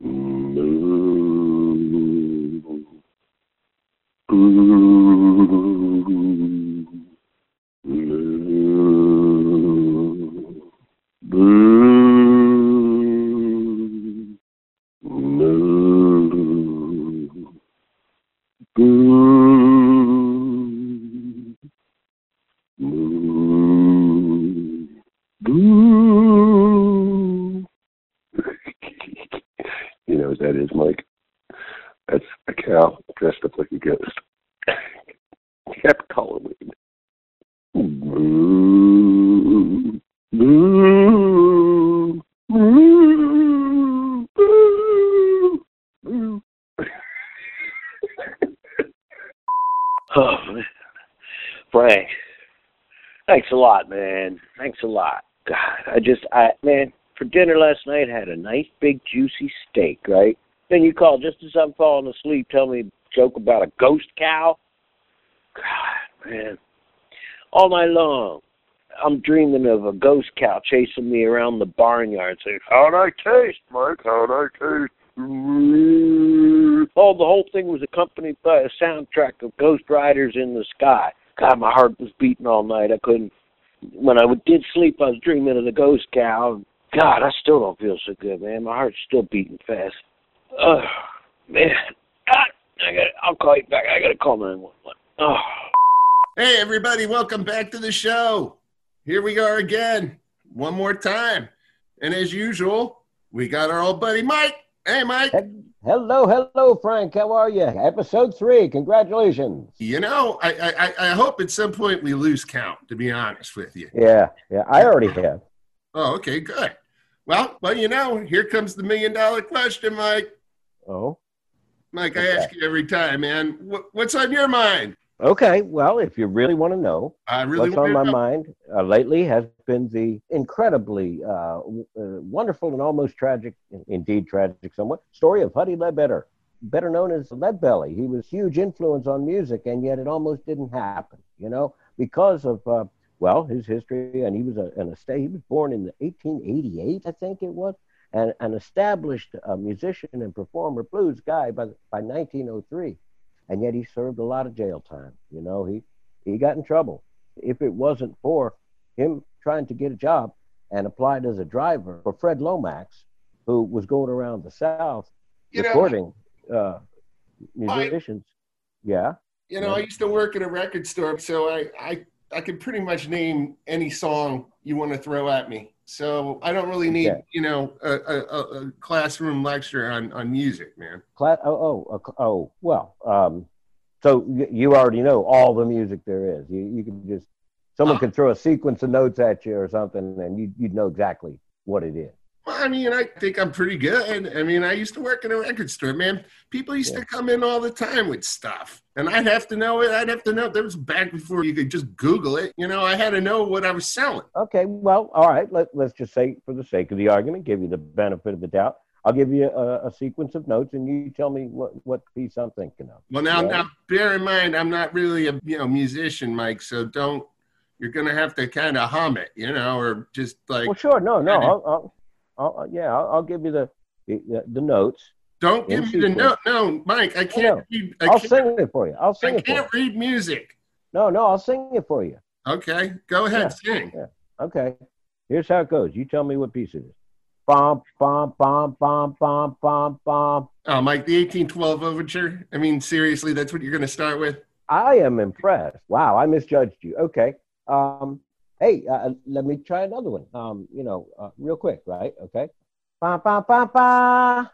Move. Oh, man. Frank, thanks a lot, man. Thanks a lot. God, I just, I, man, for dinner last night, had a nice big juicy steak, right? Then you call just as I'm falling asleep, tell me a joke about a ghost cow. God, man, all night long, I'm dreaming of a ghost cow chasing me around the barnyard, saying, "How'd I taste, Mike? How'd I taste?" Oh, the whole thing was accompanied by a soundtrack of Ghost Riders in the Sky. God, my heart was beating all night. I couldn't. When I did sleep, I was dreaming of the ghost cow. God, I still don't feel so good, man. My heart's still beating fast. Oh, man. God, I got. I'll call you back. I got to call nine one one. Oh. Hey, everybody, welcome back to the show. Here we are again, one more time. And as usual, we got our old buddy Mike. Hey, Mike. Hello, hello, Frank. How are you? Episode three. Congratulations. You know, I, I, I hope at some point we lose count, to be honest with you. Yeah, yeah. I already have. Oh, okay, good. Well, well, you know, here comes the million dollar question, Mike. Oh, Mike, I ask you every time, man. What, what's on your mind? Okay. Well, if you really want to know, I really what's on my know. mind uh, lately has been the incredibly uh, w- uh, wonderful and almost tragic, indeed tragic somewhat, story of Huddie Ledbetter, better known as Leadbelly. He was huge influence on music, and yet it almost didn't happen, you know, because of, uh, well, his history. And he was a, an estate, he was born in 1888, I think it was, and an established uh, musician and performer, blues guy by, by 1903. And yet he served a lot of jail time. You know, he, he got in trouble. If it wasn't for him trying to get a job and applied as a driver for Fred Lomax, who was going around the South You know, recording uh, Mike- musicians. Yeah. You know, I used to work at a record store, so I, I, I could pretty much name any song you want to throw at me. So I don't really need, Okay. you know, a, a, a- classroom lecture on, on music, man. Cla- oh, oh, oh, oh, well. Um, so y- you already know all the music there is. You, you can just, someone Uh. could throw a sequence of notes at you or something, and you, you'd know exactly what it is. Well, I mean, I think I'm pretty good. I mean, I used to work in a record store, man. People used Yeah. to come in all the time with stuff, and I'd have to know it. I'd have to know. That was back before you could just Google it. You know, I had to know what I was selling. Okay, well, all right. Let, let's just say, for the sake of the argument, give you the benefit of the doubt. I'll give you a, a sequence of notes, and you tell me what, what piece I'm thinking of. Well, now, Yeah. now, bear in mind, I'm not really a you know musician, Mike. So don't. You're gonna have to kind of hum it, you know, or just like Well, sure. No, no. I'll, I'll, I'll, yeah, I'll, I'll give you the, the, the notes. don't give me the note. No, Mike, I can't no. read. I I'll can't, sing it for you. I'll sing I it for you. can't read music. No, no, I'll sing it for you. Okay, go ahead, sing. Okay. Here's how it goes. You tell me what piece it is. Bum, bum, bum, bum, bum, bum, bum. Oh, Mike, the 1812 overture. I mean, seriously, that's what you're gonna start with. I am impressed. Wow, I misjudged you. Okay. Um, hey, uh, let me try another one. Um, you know, uh, real quick, right? Okay. Ba ba ba ba.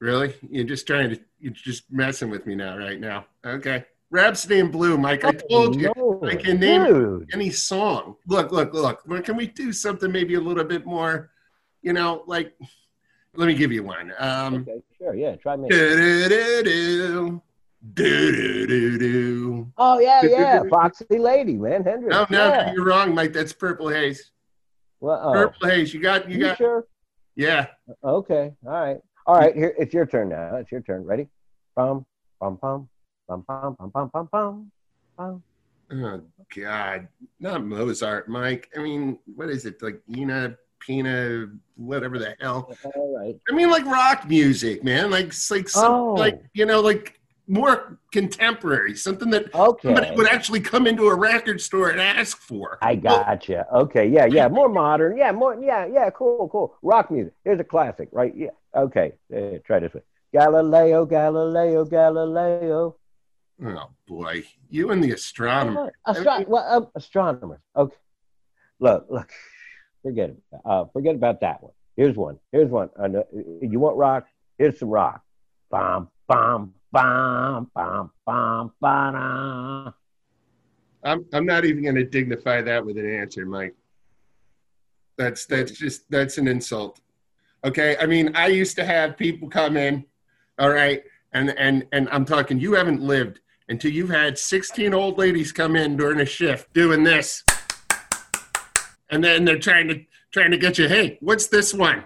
Really? You're just trying to, you're just messing with me now, right now. Okay. Rhapsody in Blue, Mike. I told you No, I can name dude. any song. Look, look, look. Well, Can we do something maybe a little bit more, you know, like, let me give you one. Um, Okay, sure. Yeah, try me. Do-do-do-do, do-do-do-do. Oh yeah, yeah, Foxy Lady, man, Hendrix. No, no, yeah. you're wrong, Mike. That's Purple Haze. Well, oh, Purple Haze. You got, you you got, sure? yeah. Okay, all right, all right. Here, it's your turn now. It's your turn. Ready? Bum, bum, bum, bum, bum, bum, bum, bum, bum, bum. Oh God, not Mozart, Mike. I mean, what is it like? Ina Pina, whatever the hell. All right. I mean, like rock music, man. Like, like, some, Oh. like you know, like more contemporary, something that Okay. somebody would actually come into a record store and ask for. I gotcha. Okay, yeah, yeah, more modern. Yeah, more. Yeah, yeah, cool, cool. Rock music. Here's a classic, right? Yeah. Okay. Uh, try this one. Galileo, Galileo, Galileo. Oh boy, you and the astronomer. Astro- well, uh, astronomers. Okay. Look, look. Forget it. Uh, forget about that one. Here's one. Here's one. Know, you want rock? Here's some rock. Bomb, bam, bam, bam, bam, bam. I'm I'm not even going to dignify that with an answer, Mike. That's that's just that's an insult. Okay, I mean, I used to have people come in, all right, and and and I'm talking. You haven't lived until you've had 16 old ladies come in during a shift doing this, and then they're trying to trying to get you. Hey, what's this one?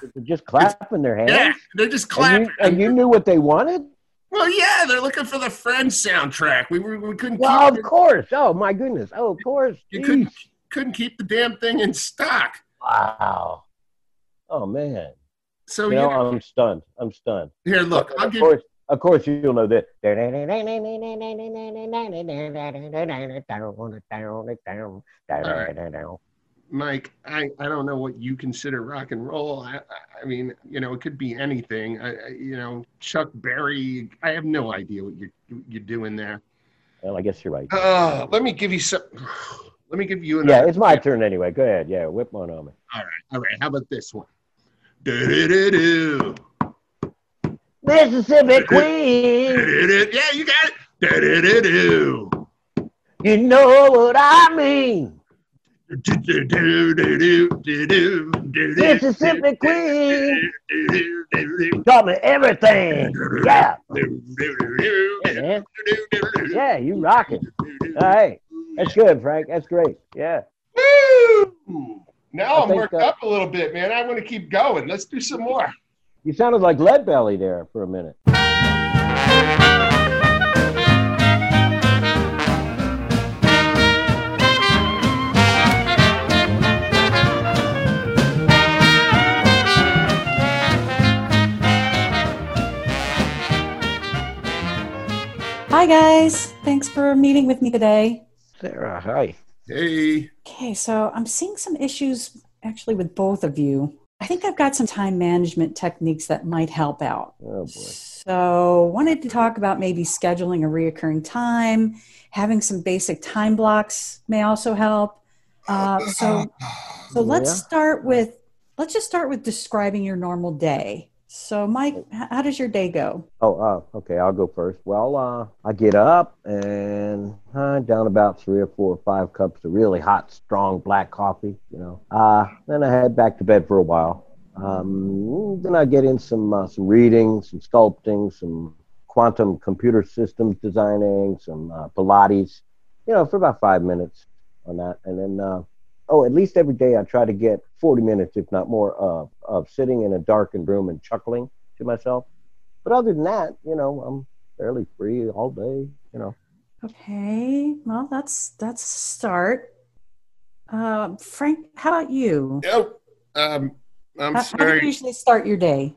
They're Just clapping their hands. Yeah, they're just And clapping. you, and you knew what they wanted? well, yeah, they're looking for the Friends soundtrack. We were, we couldn't Well, of course. Oh my goodness. Oh, of course. you couldn't couldn't keep the damn thing in stock. Wow. Oh man. So You know, know, I'm stunned. I'm stunned. here, look, I'll of give course, of course, you'll know that. Mike. I, I don't know what you consider rock and roll. I, I- mean, you know, it could be anything. I, I, you know, Chuck Berry. I have no idea what you're you're doing there. Well, I guess you're right. Uh, let me give you some. Let me give you another. Yeah, it's my turn anyway. Go ahead. Yeah, whip one on me. All right, all right. How about this one? Do-do-do-do. Mississippi Queen. Yeah, you got it. Do-do-do-do. you know what I mean. Mississippi Queen taught me everything. Yeah, Do-do-do-do-do. Yeah, you rocking. All right, that's good, Frank. That's great. Yeah. Woo! Now I I'm think, worked uh, up a little bit, man. I want to keep going. Let's do some more. You sounded like Lead Belly there for a minute. Hi, guys. Thanks for meeting with me today. Sarah, hi. Hey, Okay, so I'm seeing some issues actually with both of you. I think I've got some time management techniques that might help out. Oh boy. So, wanted to talk about maybe scheduling a reoccurring time, having some basic time blocks may also help. Uh, so, so let's Yeah. start with let's just start with describing your normal day. So, Mike, how does your day go? Oh, uh, okay. I'll go first. Well, uh, I get up and uh, down about three or four or five cups of really hot, strong black coffee. You know. Uh, then I head back to bed for a while. Um, then I get in some uh, some reading, some sculpting, some quantum computer systems designing, some uh, Pilates. You know, for about five minutes on that, and then uh, oh, at least every day I try to get 40 minutes, if not more, of of sitting in a darkened room and chuckling to myself. But other than that, you know, I'm fairly free all day. You know, Okay, well, that's that's a start. Uh, Frank, how about you? oh, um, I'm How, how do you usually start your day?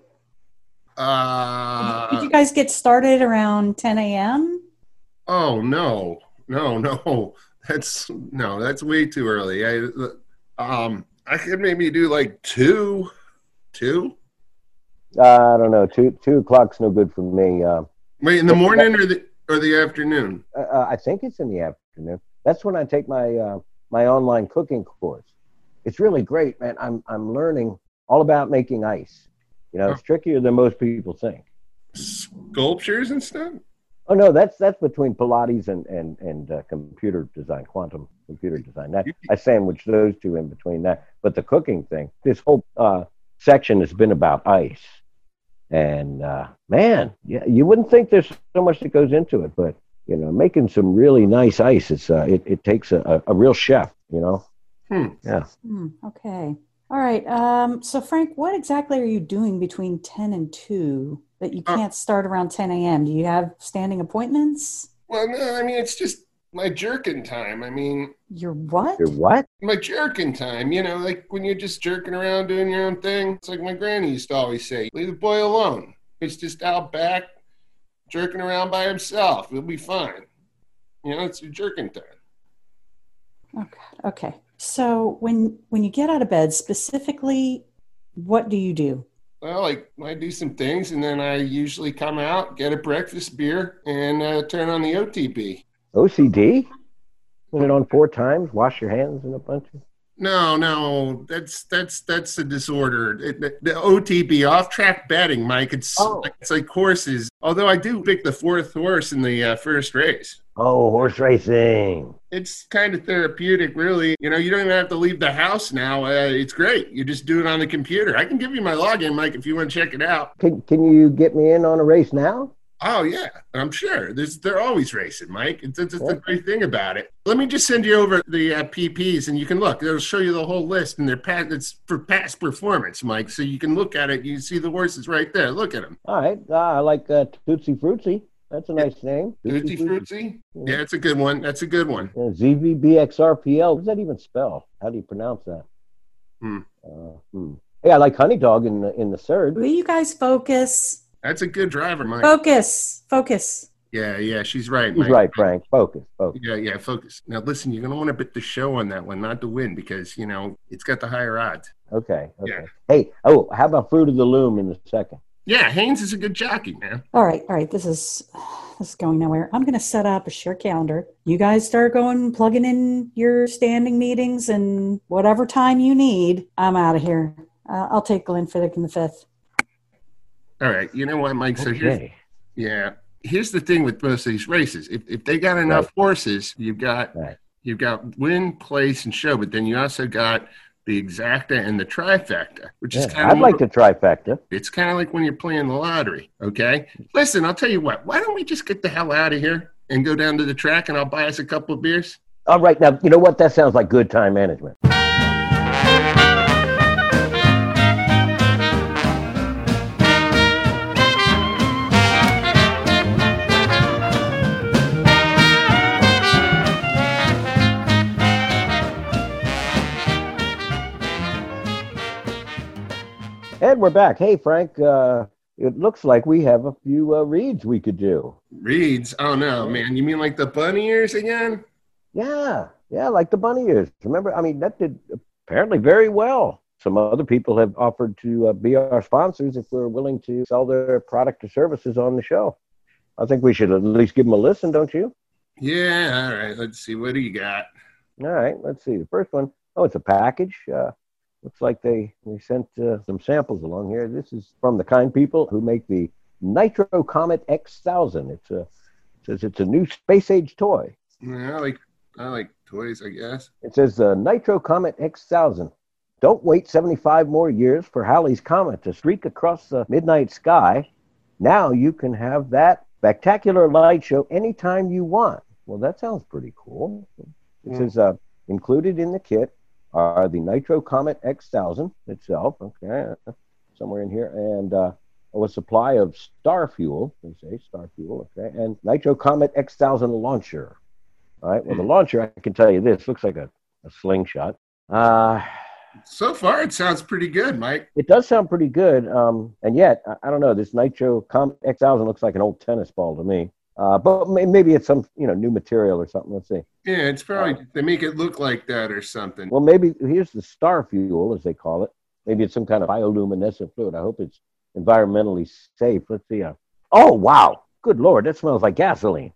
Uh, Did you guys get started around 10 a.m.? oh no, no, no. That's no, that's way too early. I, um, I could maybe do like two, two. uh, I don't know. Two two o'clock's no good for me. Uh, Wait, in the morning or the or the afternoon? uh, I think it's in the afternoon. That's when I take my uh, my online cooking course. It's really great, man. I'm I'm learning all about making ice. You know, it's trickier than most people think. Sculptures and stuff. Oh no, that's that's between Pilates and and and uh, computer design, quantum computer design. That I sandwich those two in between that. But the cooking thing, this whole uh, section has been about ice, and uh, man, yeah, you wouldn't think there's so much that goes into it, but you know, making some really nice ice, it's uh, it it takes a, a, a real chef, you know. Hmm, okay. All right. Um, so, Frank, what exactly are you doing between 10 and 2 that you Uh, can't start around 10 a.m.? Do you have standing appointments? Well, no, I mean it's just my jerking time. I mean, You're what? You're what? my jerking time. You know, like when you're just jerking around doing your own thing. It's like my granny used to always say, "Leave the boy alone. He's just out back jerking around by himself. He'll be fine." You know, it's your jerking time. Okay. Okay. So when when you get out of bed, specifically, what do you do? Well, like I do some things, and then I usually come out, get a breakfast beer, and uh, turn on the OTB. OCD? Put it on four times, wash your hands and a bunch of. No, no, that's that's that's a disorder. It, the, the OTB, off track betting, Mike. It's Oh. it's like horses. Although I do pick the fourth horse in the uh, first race. Oh, horse racing. It's kind of therapeutic, really. You know, you don't even have to leave the house now. Uh, it's great. You just do it on the computer. I can give you my login, Mike, if you want to check it out. Can, can you get me in on a race now? Oh yeah, I'm sure. There's, they're always racing, Mike. It's, it's, it's the great thing about it. Let me just send you over the uh, PPs, and you can look. It'll show you the whole list, and they're past. It's for past performance, Mike. So you can look at it. You see the horses right there. Look at them. All right. Uh, I like uh, Tootsie Fruitsy. That's a nice name. Tutti Frutti. Yeah, it's a good one. That's a good one. Uh, ZVBXRPL. What does that even spell? How do you pronounce that? Hmm. Uh, hmm. Hey, I like Honey Dog in the in the third. Will you guys focus? That's a good driver, Mike. Focus. Focus. Yeah, yeah, she's right. He's Mike. right, Frank. Focus, focus. Yeah, yeah, focus. Now listen, you're gonna want to bet the show on that one, not the win, because you know it's got the higher odds. Okay, okay. Yeah. Hey, oh, how about Fruit of the Loom in the second? Yeah, Hanes is a good jockey, man. All right. All right. This is this is going nowhere. I'm going to set up a share calendar. You guys start going plugging in your standing meetings and whatever time you need. I'm out of here. Uh, I'll take Glenfiddich in the fifth. All right, you know what, Mike? So here's Yeah. Here's the thing with most of these races. If, if they got enough Right. horses, you've got Right. you've got win, place, and show, but then you also got the exacta and the trifecta, which is kind of I'd like the trifecta. it's kind of like when you're playing the lottery. Okay. Listen, I'll tell you what, why don't we just get the hell out of here and go down to the track and I'll buy us a couple of beers? All right, now you know what? That sounds like good time management. And we're back. Hey, Frank. Uh, it looks like we have a few uh, reads we could do. Reads? Oh no, man. You mean like the bunny ears again? Yeah, yeah, like the bunny ears. Remember, I mean, that did apparently very well. Some other people have offered to uh, be our sponsors if we're willing to sell their product or services on the show. I think we should at least give them a listen, don't you? Yeah, all right. Let's see. What do you got? All right, let's see. The first one, oh, it's a package. Uh, looks like they, they sent uh, some samples along here. This is from the kind people who make the Nitro Comet X1000. It's a, it says it's a new space age toy. Yeah, I like I like toys, I guess. It says the Nitro Comet X1000. Don't wait 75 more years for Halley's Comet to streak across the midnight sky. Now you can have that spectacular light show anytime you want. Well, that sounds pretty cool. It Hmm. says uh, included in the kit are the Nitro Comet X1000 itself, okay, somewhere in here, and uh, a supply of star fuel, they say star fuel, okay, and Nitro Comet X1000 launcher. All right, well, the launcher, I can tell you this, looks like a, a slingshot. Uh, So far, it sounds pretty good, Mike. it does sound pretty good, um, and yet, I, I don't know, this Nitro Comet X1000 looks like an old tennis ball to me. Uh, but may- maybe it's some, you know, new material or something. Let's see. Yeah, it's probably they make it look like that or something. Well, maybe here's the star fuel, as they call it. Maybe it's some kind of bioluminescent fluid. I hope it's environmentally safe. Let's see. Uh, oh, wow. Good Lord. That smells like gasoline.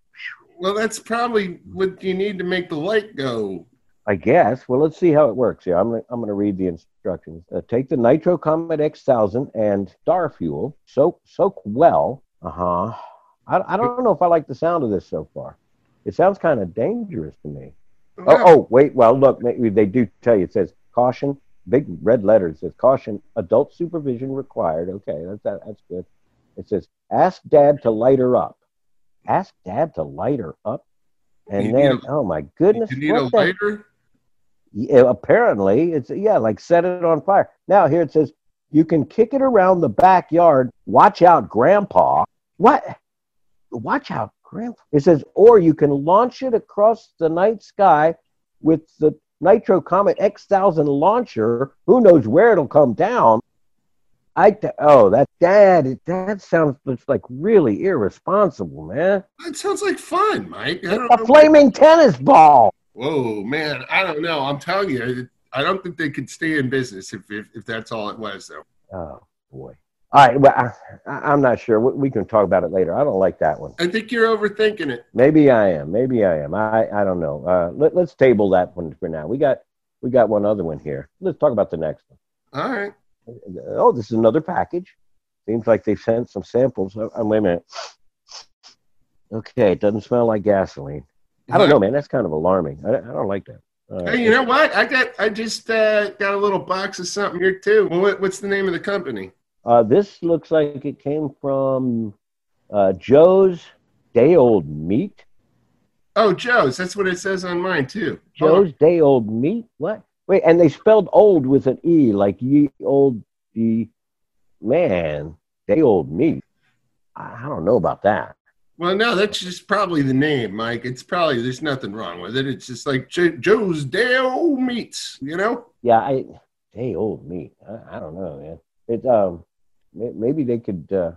Well, that's probably what you need to make the light go. I guess. Well, let's see how it works here. I'm gonna, I'm going to read the instructions. Uh, take the Nitro Comet X1000 and star fuel. Soak soak well. Uh huh. I, I don't know if I like the sound of this so far. It sounds kind of dangerous to me. Oh, oh, oh wait. Well, look, maybe they do tell you. It says caution, big red letters. It says caution, adult supervision required. Okay, that's that, that's good. It says ask dad to light her up. Ask dad to light her up. And You then, a- oh my goodness, you need a the- lighter. yeah, uh, apparently, it's yeah, like set it on fire. Now here it says you can kick it around the backyard. Watch out, Grandpa. What? Watch out, Grandpa. It says, or you can launch it across the night sky with the Nitro Comet X1000 launcher. Who knows where it'll come down? I oh that dad that sounds like really irresponsible, man. That sounds like fun, Mike. I don't A flaming tennis ball. Whoa, man! I don't know. I'm telling you, I don't think they could stay in business if if, if that's all it was, though. Oh boy. All right, well, I, I'm not sure. We, we can talk about it later. I don't like that one. I think you're overthinking it. Maybe I am. Maybe I am. I, I don't know. Uh, let, let's table that one for now. We got we got one other one here. Let's talk about the next one. All right. Oh, this is another package. Seems like they've sent some samples. Oh, oh, wait a minute. Okay, it doesn't smell like gasoline. I don't know, man. That's kind of alarming. I, I don't like that. Uh, Hey, you know what? I got I just uh, got a little box of something here too. Well, what, what's the name of the company? Uh, this looks like it came from uh, Joe's Day Old Meat. Oh, Joe's. That's what it says on mine too. Joe's Day Old Meat. What? Wait, and they spelled old with an e, like ye old the man. Day Old Meat. I don't know about that. Well, no, that's just probably the name, Mike. It's probably there's nothing wrong with it. It's just like Jo- Joe's Dale Meats, you know? Yeah, I Day Old Meat. I, I don't know, man. It um maybe they could uh,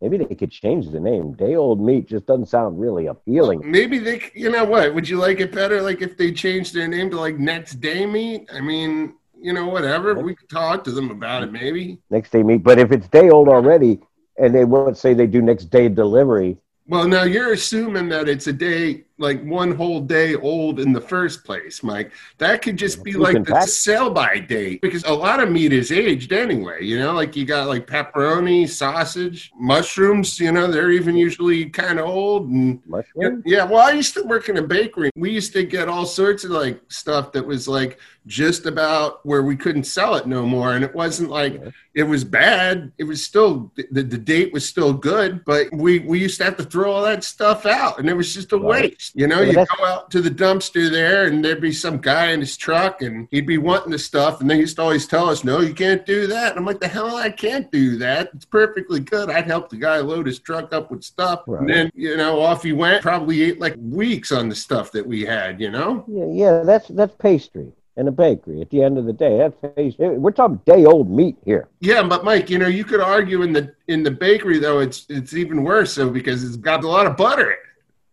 maybe they could change the name. Day Old Meat just doesn't sound really appealing. Maybe they, you know what? Would you like it better, like if they changed their name to like Next Day Meat? I mean, you know, whatever. We could talk to them about it, maybe. Next day meat, but if it's day old already, and they won't say they do next day delivery, Well, now you're assuming that it's a day, like one whole day old in the first place, Mike. That could just be like the sell by date because a lot of meat is aged anyway. You know, like you got like pepperoni, sausage, mushrooms. You know, they're even usually kind of old. And mushroom. yeah, well, I used to work in a bakery. We used to get all sorts of like stuff that was like just about where we couldn't sell it no more, and it wasn't like Yeah. it was bad. It was still the, the date was still good, but we we used to have to throw all that stuff out, and it was just a Right. waste. You know, you go out to the dumpster there, and there'd be some guy in his truck, and he'd be wanting the stuff, and they used to always tell us, "No, you can't do that." And I'm like, "The hell, I can't do that. It's perfectly good. I'd help the guy load his truck up with stuff, Right. and then you know, off he went. Probably ate like weeks on the stuff that we had. You know." Yeah, yeah, that's that's pastry and a bakery. At the end of the day, that's pastry. We're talking day old meat here. Yeah, but Mike, you know, you could argue in the in the bakery though, it's it's even worse so because it's got a lot of butter in it.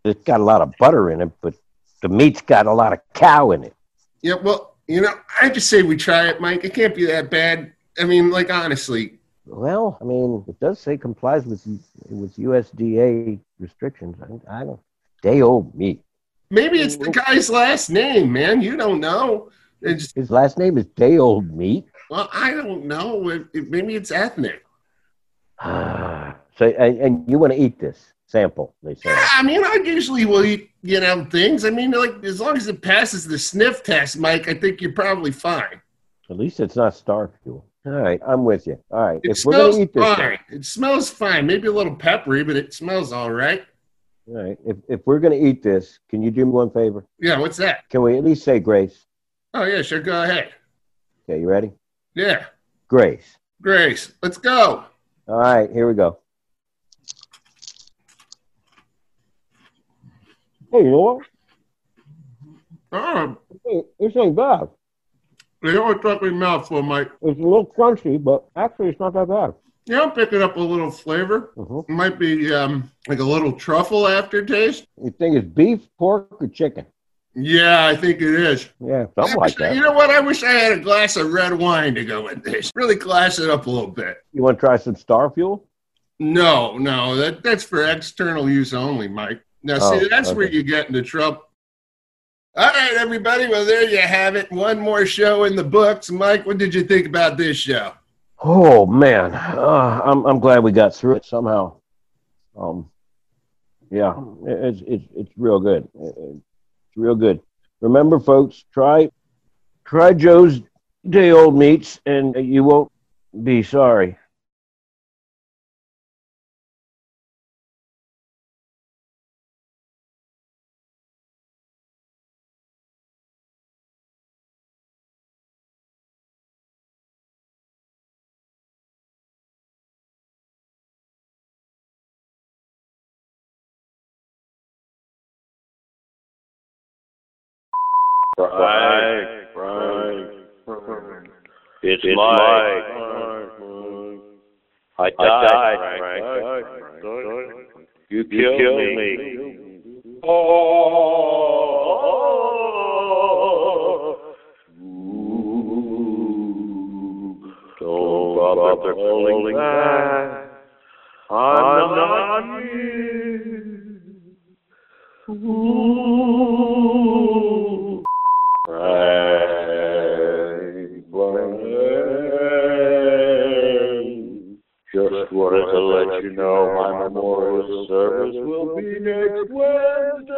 It's got a lot of butter in it, but the meat's got a lot of cow in it. Yeah, well, you know, I just say we try it, Mike. It can't be that bad. I mean, like honestly, Well, I mean, it does say complies with with USDA restrictions. I, I don't day old meat. maybe it's the guy's last name, man. You don't know. It's His last name is day old meat. well, I don't know. It, it- maybe it's ethnic. Ah, so, and, and you want to eat this sample? They say. Yeah, I mean, I usually will eat, you know, things. I mean, like as long as it passes the sniff test, Mike, I think you're probably fine. At least it's not star fuel. All right, I'm with you. All right, It if we're gonna eat this, fine. It smells fine. Maybe a little peppery, but it smells all right. all right, if if we're gonna eat this, can you do me one favor? Yeah, what's that? Can we at least say grace? Oh yeah, sure. Go ahead. Okay, you ready? Yeah, Grace. Grace, let's go. All right, here we go. Hey, you know what? Oh, Hey, This ain't bad. know what took me mouthful, Mike? It's a little crunchy, but actually, it's not that bad. Yeah, I'm picking up a little flavor. Mhm. It might be um, like a little truffle aftertaste. You think it's beef, pork, or chicken? Yeah, I think it is. Yeah, something like wish- You know what? I wish I had a glass of red wine to go with this. Really class it up a little bit. You want to try some star fuel? No, no, that that's for external use only, Mike. Now, see, Oh, that's where you get into trouble. All right, everybody. Well, there you have it. One more show in the books. Mike, what did you think about this show? Oh man, uh, I'm I'm glad we got through it somehow. Um, yeah, it- it's it's it's real good. It- It's real good. Remember, folks, try try Joe's day old meats, and you won't be sorry. Frank, Frank, It's, it's Mike. I died, Frank. You killed, me. Oh. Don't bother calling back. I'm not here. Ooh. Frank, Frank. Just wanted to let you know my memorial service will be next Wednesday.